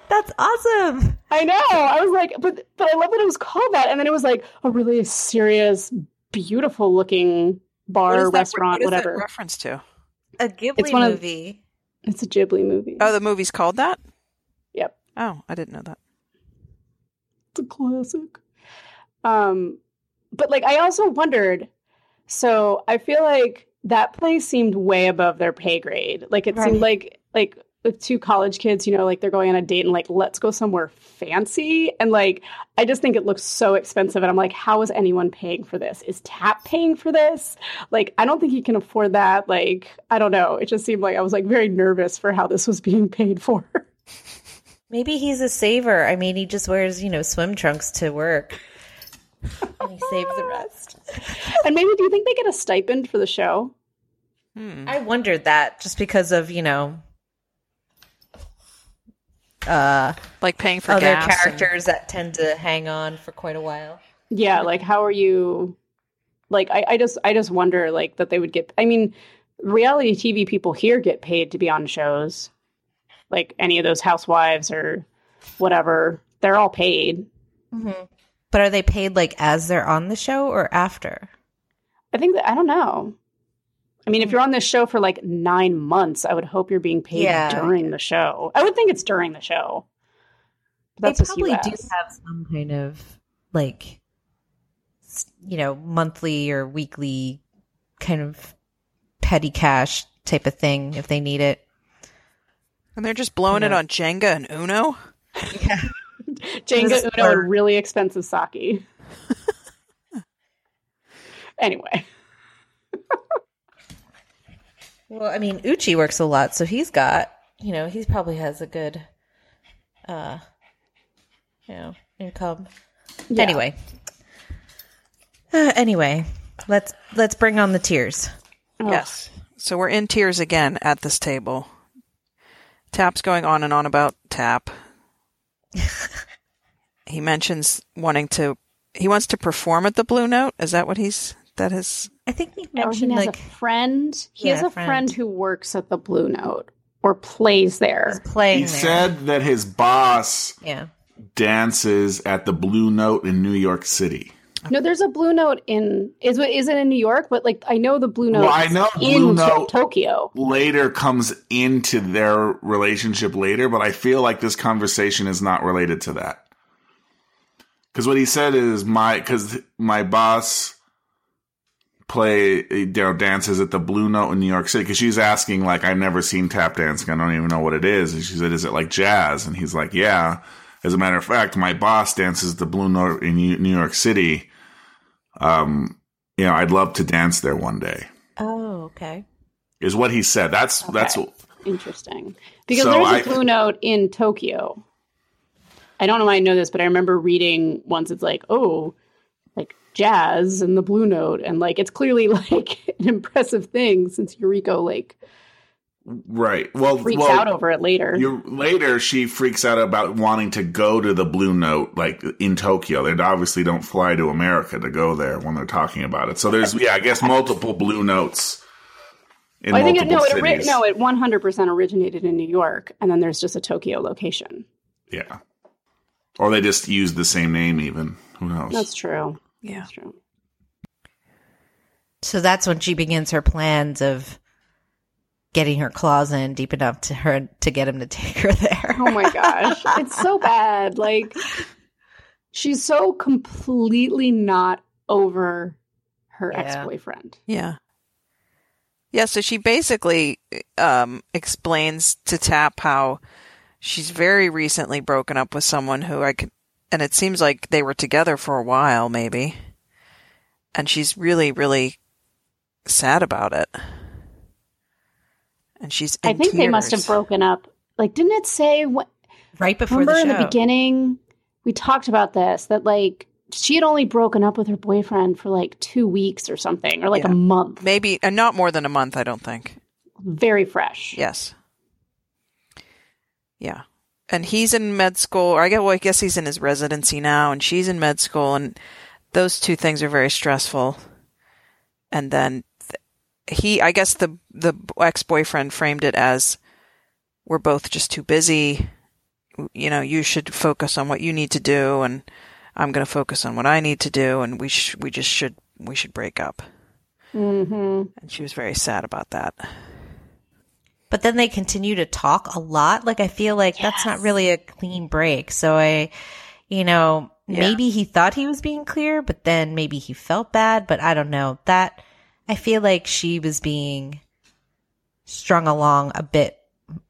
That's awesome. I know. I was like, but but I love that it was called that, and then it was like a really serious, beautiful looking bar, What is that- restaurant, what is that whatever. reference to? A Ghibli It's one of- movie. It's a Ghibli movie. Oh, the movie's called that. Yep. Oh, I didn't know that. It's a classic. Um, but like I also wondered. So I feel like that place seemed way above their pay grade. Like it Right. seemed like like with two college kids, you know, like they're going on a date and like, let's go somewhere fancy. And like, I just think it looks so expensive. And I'm like, how is anyone paying for this? Is Tap paying for this? Like, I don't think he can afford that. Like, I don't know. It just seemed like I was like very nervous for how this was being paid for. Maybe he's a saver. I mean, he just wears, you know, swim trunks to work. and he saves the rest. and maybe do you think they get a stipend for the show? Hmm. I wondered that just because of, you know, uh Like paying for other gas and- characters that tend to hang on for quite a while. Yeah, like how are you like I, I just I just wonder like that they would get I mean, reality TV people here get paid to be on shows. Like any of those housewives or whatever. They're all paid. But are they paid like as they're on the show or after? I think that I don't know. I mean, if hmm. you're on this show for like nine months, I would hope you're being paid Yeah. during the show. I would think it's during the show. But they probably do have some kind of like you know, monthly or weekly kind of petty cash type of thing if they need it. And they're just blowing it on Jenga and Uno. Jenga Uno our- and really expensive sake. anyway, Well, I mean, Uchi works a lot, so he's got, you know, he probably has a good uh you know, income. Yeah. Anyway. Uh, anyway, let's let's bring on the tears. Ugh. Yes. So we're in tears again at this table. Tap's going on and on about Tap. he mentions wanting to he wants to perform at the Blue Note. Is that what he's that is I think he Or he mentioned has like a friend. He Yeah, has a friend. friend. who works at the Blue Note or plays there. playing He there. said that his boss yeah. dances at the Blue Note in New York City. No, there's a Blue Note in is it is it in New York? But like I know the Blue Note. Well, I know in Blue To- Note- Tokyo. Later comes into their relationship later, but I feel like this conversation is not related to that. Because what he said is my because my boss play you know dances at the Blue Note in New York City because she's asking like I've never seen tap dancing. I don't even know what it is. And she said is it like jazz? And he's like yeah. As a matter of fact my boss dances at the Blue Note in New New York City um you know I'd love to dance there one day. Oh, okay. is what he said. That's that's Interesting. Because So there's a I- Blue Note in Tokyo. I don't know why I know this, but I remember reading once it's like, oh, like jazz and the Blue Note. And like it's clearly like an impressive thing since Yuriko like right well freaks well, out over it later. You later, she freaks out about wanting to go to the Blue Note, like in Tokyo. They obviously don't fly to America to go there when they're talking about it. So there's, yeah, I guess multiple Blue Notes in I think it, no, it no, it 100% originated in New York, and then there's just a Tokyo location. yeah, or they just use the same name. Even who knows? That's true. yeah. That's true. So that's when she begins her plans of getting her claws in deep enough to her to get him to take her there. Oh my gosh, it's so bad. Like she's so completely not over her Yeah. ex-boyfriend. Yeah. Yeah, so she basically um, explains to Tap how she's very recently broken up with someone who I could, and it seems like they were together for a while, maybe. And she's really, really sad about it. And she's. I in think they must have broken up. Like, didn't it say what? right before Remember the in the beginning, we talked about this that like she had only broken up with her boyfriend for like two weeks or something, or like Yeah. a month. Maybe, and not more than a month, I don't think. Very fresh. Yes. Yeah. And he's in med school, or I guess, well, I guess he's in his residency now, and she's in med school, and those two things are very stressful. And then th- he, I guess the the ex boyfriend framed it as, "We're both just too busy. You know, you should focus on what you need to do, and I'm going to focus on what I need to do, and we sh- we just should we should break up." hmm And she was very sad about that. But then they continue to talk a lot. Like I feel like that's not really a clean break. So I, you know, Yeah. maybe he thought he was being clear, but then maybe he felt bad, but I don't know. That I feel like she was being strung along a bit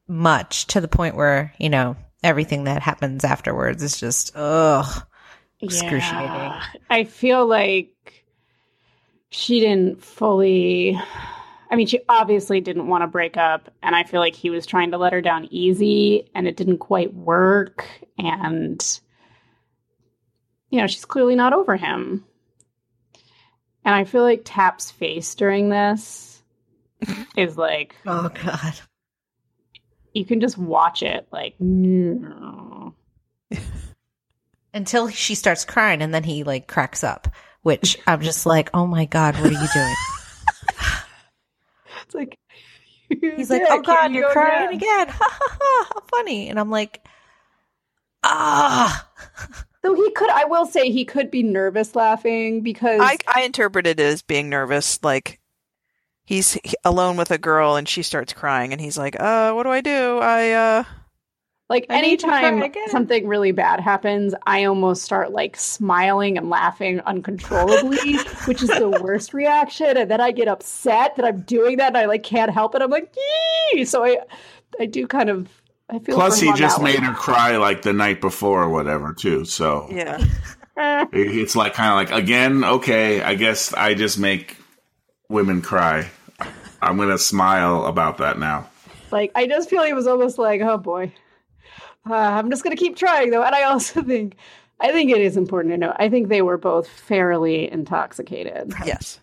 much to the point where you know everything that happens afterwards is just ugh excruciating. Yeah. I feel like she didn't fully. I mean, she obviously didn't want to break up, and I feel like he was trying to let her down easy, and it didn't quite work. And, you know, she's clearly not over him. And I feel like Tap's face during this is like, Oh god. you can just watch it, like, no. Until she starts crying and then he like cracks up, which I'm just like, oh my god, what are you doing? It's like, He's like, oh god, you you're go crying again? again. Ha ha ha! How funny. And I'm like, ah. So he could, I will say, he could be nervous laughing because I, I interpreted it as being nervous. Like he's alone with a girl and she starts crying and he's like, "Uh, what do I do? I uh." Like I need to cry anytime something really bad happens, I almost start like smiling and laughing uncontrollably, which is the worst reaction. And then I get upset that I'm doing that and I like can't help it. I'm like, Yee! so I I do kind of I feel Plus, he just made one. her cry like the night before or whatever, too. So Yeah. It's like kind of like again, okay, I guess I just make women cry. I'm gonna smile about that now. like I just feel he was almost like, oh boy. Uh, I'm just gonna keep trying though. And I also think I think it is important to know. I think they were both fairly intoxicated. Yes.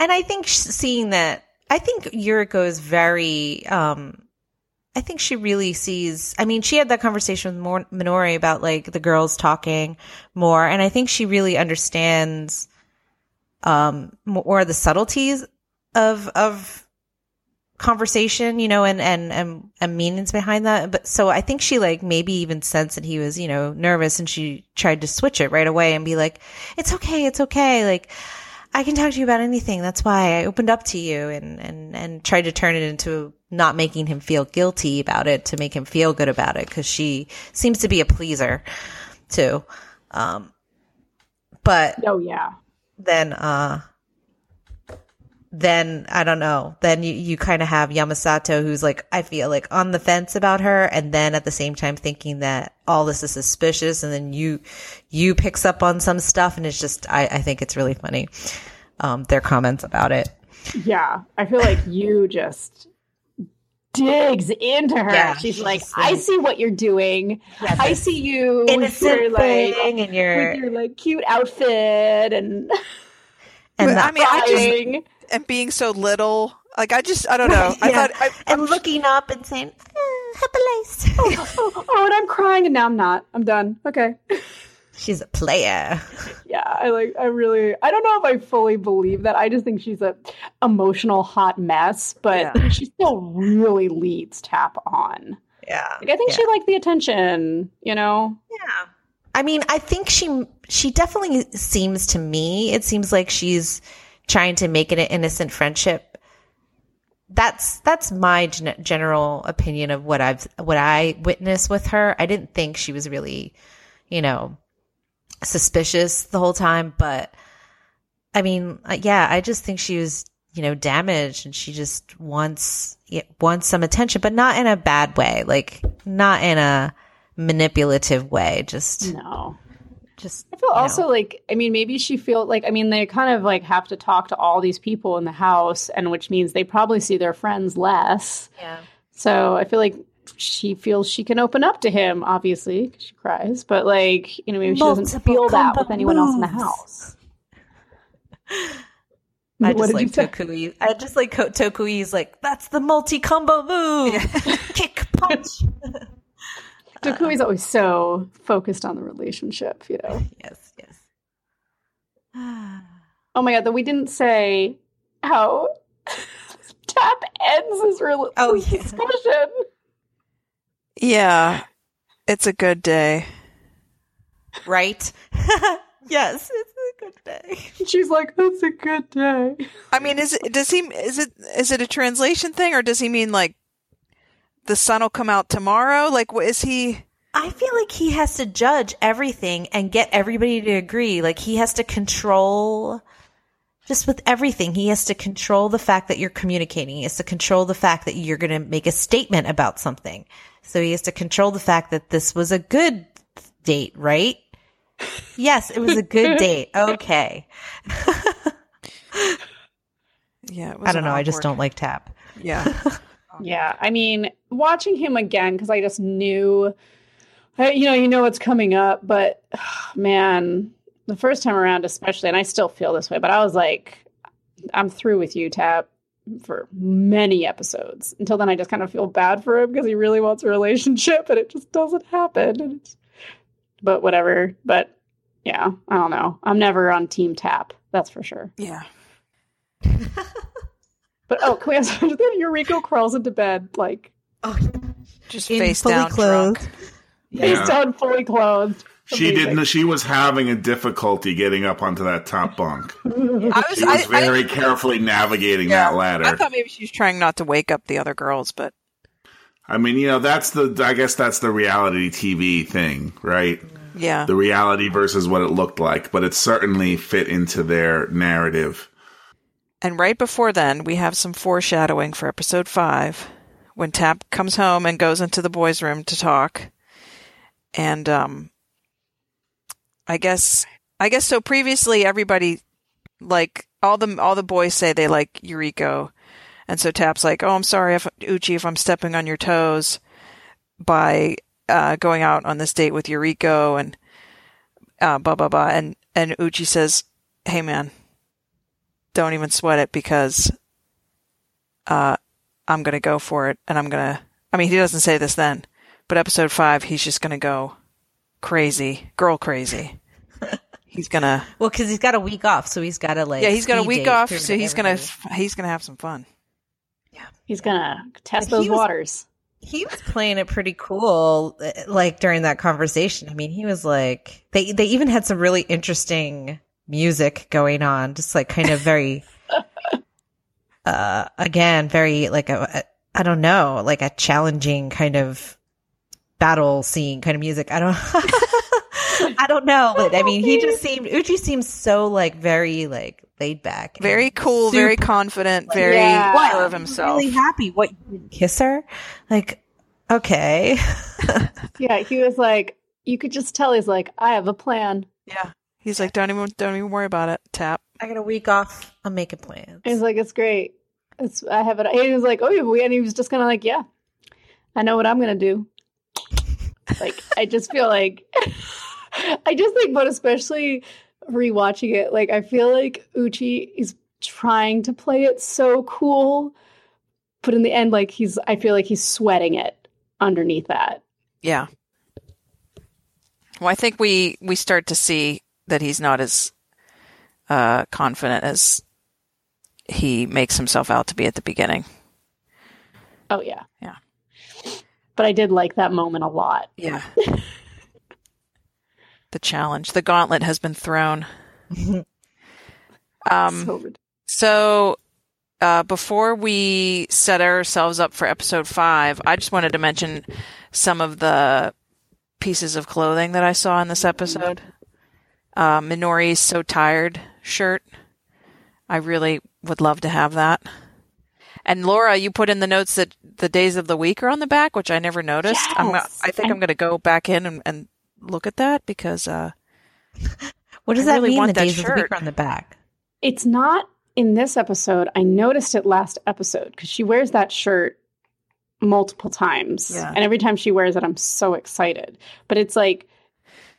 And I think seeing that, I think Yuriko is very, um, I think she really sees, I mean, she had that conversation with Minori about like the girls talking more. And I think she really understands, um, more the subtleties of, of conversation, you know, and, and, and, and meanings behind that. But so I think she like maybe even sensed that he was, you know, nervous and she tried to switch it right away and be like, it's okay. It's okay. Like, I can talk to you about anything. That's why I opened up to you and, and, and tried to turn it into not making him feel guilty about it to make him feel good about it. Cause she seems to be a pleaser too. Um, but Oh yeah. then, uh, then I don't know. Then you, you kind of have Yamasato who's like, I feel like on the fence about her. And then at the same time thinking that all this is suspicious. And then you, you picks up on some stuff. And it's just, I, I think it's really funny. Um, their comments about it. Yeah, I feel like you just digs into her. Yeah, she's she's like, just I see what you're doing. I see you with Innocent your like thing and your, with your like cute outfit and and I mean, I just crying. And being so little. Like I just I don't know. I Yeah. thought I, and I'm- looking up and saying, eh, happy lace. oh, oh, and I'm crying, and now I'm not. I'm done. Okay. She's a player. Yeah, I like. I really. I don't know if I fully believe that. I just think she's a emotional hot mess, but Yeah. she still really leads Tap on. Yeah. Like I think Yeah. she liked the attention. You know. Yeah. I mean, I think she she definitely seems to me. It seems like she's trying to make it an innocent friendship. That's that's my gen- general opinion of what I've what I witnessed with her. I didn't think she was really, you know, suspicious the whole time, but I mean, uh, yeah, I just think she was, you know, damaged and she just wants wants some attention, but not in a bad way, like not in a manipulative way, just No. Just I feel you know. also like I mean maybe she feel like I mean they kind of like have to talk to all these people in the house and which means they probably see their friends less. yeah. So I feel like she feels she can open up to him obviously cuz she cries, but like you know maybe she doesn't feel that combo with anyone else in the house. I What just did like you say? Tokui. I just like Ko- Tokui's like that's the multi combo move, kick punch. Tokui's always so focused on the relationship, you know. yes, yes. Oh my god, that we didn't say how Tap ends his, rel- Oh, yeah. discussion. yeah, it's a good day. right? yes, it's a good day. She's like, "It's a good day." I mean, is it does he is it is it a translation thing or does he mean like the sun will come out tomorrow? Like, what is he? I feel like he has to judge everything and get everybody to agree. Like he has to control just with everything. He has to control the fact that you're communicating. He has to control the fact that you're going to make a statement about something. So he has to control the fact that this was a good date, right? Yes, it was a good date. Okay. Yeah, it was I don't an know. I just don't like tap. Yeah, Yeah, I mean, watching him again because I just knew, you know, you know what's coming up. But man, the first time around, especially, and I still feel this way. But I was like, I'm through with you, Tap, for many episodes. Until then, I just kind of feel bad for him because he really wants a relationship, and it just doesn't happen. And it's, but whatever. But yeah, I don't know. I'm never on Team Tap. That's for sure. yeah. But oh, can we have then Yuriko crawls into bed like oh, Just In face fully down, clothed. drunk. face down, fully clothed. She Amazing. didn't. She was having a difficulty getting up onto that top bunk. I was, She I, was very carefully navigating Yeah. that ladder. I thought maybe she was trying not to wake up the other girls, but I mean, you know, that's the. I guess that's the reality TV thing, right? yeah, The reality versus what it looked like, but it certainly fit into their narrative. And right before then, we have some foreshadowing for episode five when Tap comes home and goes into the boys' room to talk. And um I guess I guess so previously everybody like all the all the boys say they like Yuriko. And so Tap's like, "Oh, I'm sorry if Uchi if I'm stepping on your toes by uh going out on this date with Yuriko and uh blah blah blah." And and Uchi says, "Hey man, don't even sweat it because uh I'm going to go for it and I'm going to I mean he doesn't say this then but episode 5 he's just going to go crazy girl crazy he's going to Well, because he's got a week off, so he's got to like. yeah he's got a week off so he's gonna he's going to have some fun Yeah, He's gonna test But he those was- waters. He was playing it pretty cool, uh, like during that conversation. I mean, he was like, they they even had some really interesting music going on, just like kind of very, uh, again, very like a, a I don't know, like a challenging kind of battle scene kind of music. I don't, I don't know, but I mean, he just seemed Uchi seems so like very like laid back, very cool very super confident very Yeah. sure of himself really happy. What you didn't kiss her? Like, okay. Yeah, he was like, you could just tell he's like, I have a plan. yeah he's like don't even don't even worry about it tap I got a week off. I'm making plans. He's like, it's great. It's I have it. And he was like, oh yeah, and he was just kind of like, yeah, I know what I'm gonna do. like, I just feel like, I just think, but especially rewatching it, like I feel like Uchi is trying to play it so cool, but in the end, like he's, I feel like he's sweating it underneath that. yeah well I think we we start to see that he's not as uh confident as he makes himself out to be at the beginning Oh yeah, Yeah. But I did like that moment a lot. Yeah. the challenge. The gauntlet has been thrown. Um, so so, uh, before we set ourselves up for episode five, I just wanted to mention some of the pieces of clothing that I saw in this episode. Uh, Minori's So Tired shirt. I really would love to have that. And Laura, you put in the notes that the days of the week are on the back, which I never noticed. I'm gonna, I think I'm going to go back in and, and look at that because uh, what does I that really mean? want The that days of the week shirt. are on the back. It's not in this episode. I noticed it last episode because she wears that shirt multiple times. Yeah. And every time she wears it, I'm so excited. But it's like,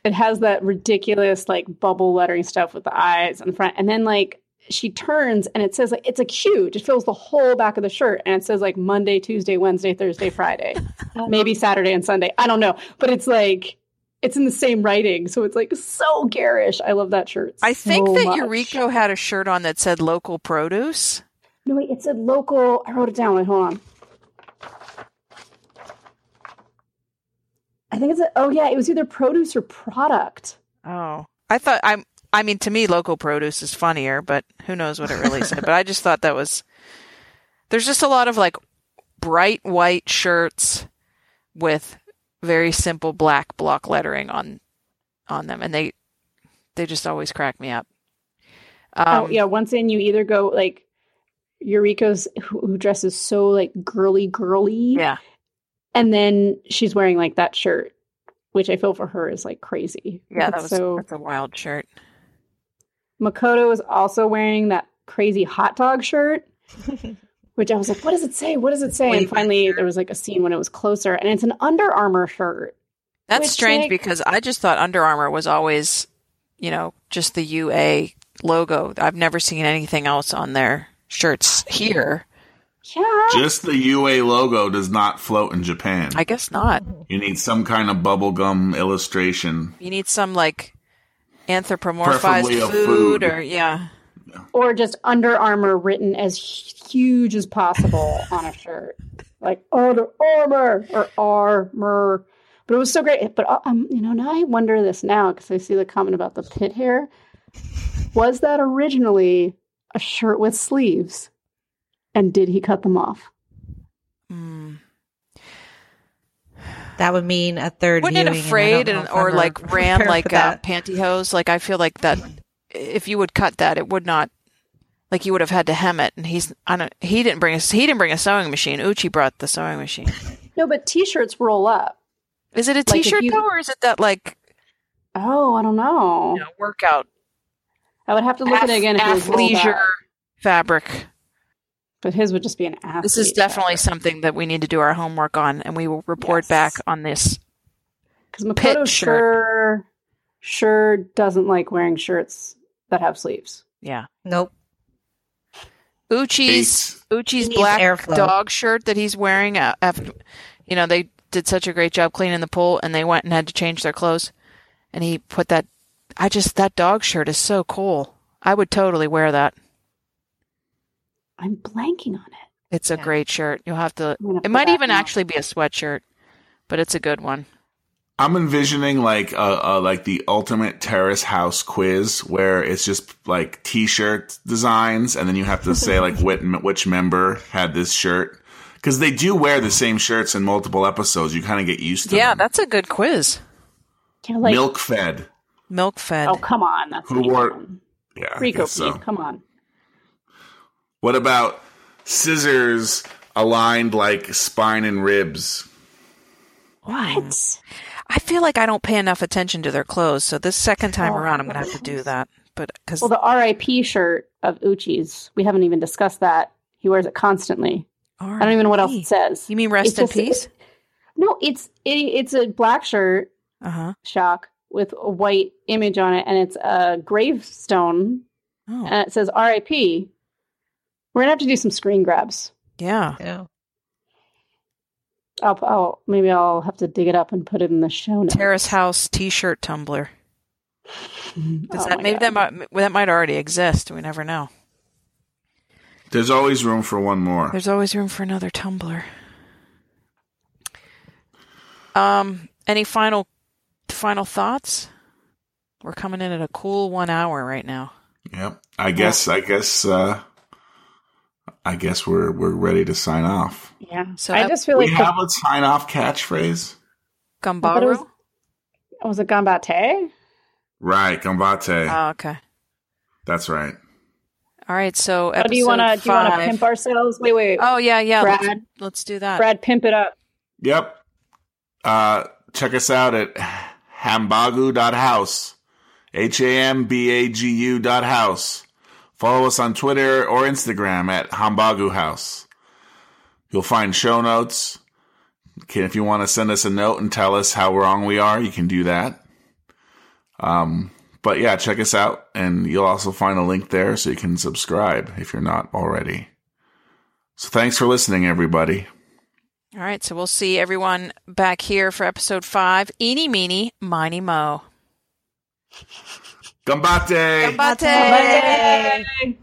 it has that ridiculous, like, bubble lettering stuff with the eyes in front. And then, like, she turns and it says, like, it's a Q. It just fills the whole back of the shirt. And it says, like, Monday, Tuesday, Wednesday, Thursday, Friday. Maybe Saturday and Sunday. I don't know. But it's like, it's in the same writing. So it's like so garish. I love that shirt. I think that much. Yuriko had a shirt on that said local produce. No, wait, it said local. I wrote it down. Wait, hold on. I think it's a, oh yeah, it was either produce or product. Oh, I thought I'm. I mean, to me, local produce is funnier, but who knows what it really said. But I just thought that was. There's just a lot of like bright white shirts with very simple black block lettering on on them, and they they just always crack me up. oh Um, yeah, once in, you either go like Yuriko's who, who dresses so like girly girly, yeah. And then she's wearing like that shirt, which I feel for her is like crazy. Yeah, that was so. that's a wild shirt. Makoto is also wearing that crazy hot dog shirt, which I was like, what does it say? What does it say? Wait, And finally, there was like a scene when it was closer, and it's an Under Armour shirt. That's strange like- because I just thought Under Armour was always, you know, just the UA logo. I've never seen anything else on their shirts here. Yeah, Just the UA logo does not float in Japan. I guess not. You need some kind of bubblegum illustration. You need some like anthropomorphized food, food. or yeah. or just Under Armour written as huge as possible on a shirt, like Under Armour or armor. But it was so great. But uh, um, you know, now I wonder this now because I see the comment about the pit hair. Was that originally a shirt with sleeves? And did he cut them off? Mm. That would mean a third. Wouldn't it viewing, and afraid don't and, or like ran like for uh, pantyhose? Like I feel like that if you would cut that, it would not. Like you would have had to hem it, and he's I don't. He didn't bring a he didn't bring a sewing machine. Uchi brought the sewing machine. No, but t-shirts roll up. Is it a like t-shirt you- though, or is it that like Oh, I don't know. you know, workout I would have to look at it again if it was athleisure up. fabric? But his would just be an athlete. This is definitely fabric. something that we need to do our homework on, and we will report Yes. back on this. Because pit Makoto shirt. sure sure doesn't like wearing shirts that have sleeves. Yeah, Nope. Uchi's Eight. Uchi's black airflow. dog shirt that he's wearing uh, after, you know, they did such a great job cleaning the pool, and they went and had to change their clothes, and he put that. I just that dog shirt is so cool. I would totally wear that. I'm blanking on it. It's a Yeah. great shirt. You'll have to. It might even now. actually be a sweatshirt, but it's a good one. I'm envisioning like uh, uh like the ultimate terrace house quiz where it's just like t-shirt designs and then you have to say like which, which member had this shirt because they do wear the same shirts in multiple episodes. You kind of get used to it. Yeah, them. that's a good quiz. Yeah, like, milk fed. Milk fed. Oh, come on. That's Who wore- one. Yeah, I Rico so. Come on. What about scissors aligned like spine and ribs? What? I feel like I don't pay enough attention to their clothes, so this second time around, I'm gonna have to do that. But because Well, the RIP shirt of Uchi's, we haven't even discussed that. He wears it constantly. I don't even know what else it says. You mean rest It's in just- peace? No, it's it, it's a black shirt, Uh huh. shock, with a white image on it, and it's a gravestone, Oh, and it says RIP. We're gonna have to do some screen grabs. yeah. Yeah. I'll, I'll maybe I'll have to dig it up and put it in the show notes. Terrace House T-shirt tumbler. Does Oh that my maybe that might that might already exist? We never know. There's always room for one more. There's always room for another tumbler. Um, any final final thoughts? We're coming in at a cool one hour right now. Yep. I guess. I guess. uh I guess we're we're ready to sign off. Yeah. So I that- just feel we like have a sign off catchphrase. I it was, was it Gambate? Right, Gambate. Oh, okay. That's right. All right. So Oh, do you want to do you want to pimp ourselves? Wait, wait. Oh yeah, yeah. Let's, Brad, let's do that. Brad, pimp it up. Yep. Uh, check us out at hambagu.house. H A M B A G U dot house. Follow us on Twitter or Instagram at Hambagu House. You'll find show notes. If you want to send us a note and tell us how wrong we are, you can do that. Um, but yeah, check us out, and you'll also find a link there so you can subscribe if you're not already. So thanks for listening, everybody. All right. So we'll see everyone back here for episode five. Eeny, meeny, miny, mo. Gambate! Gambate! Bye.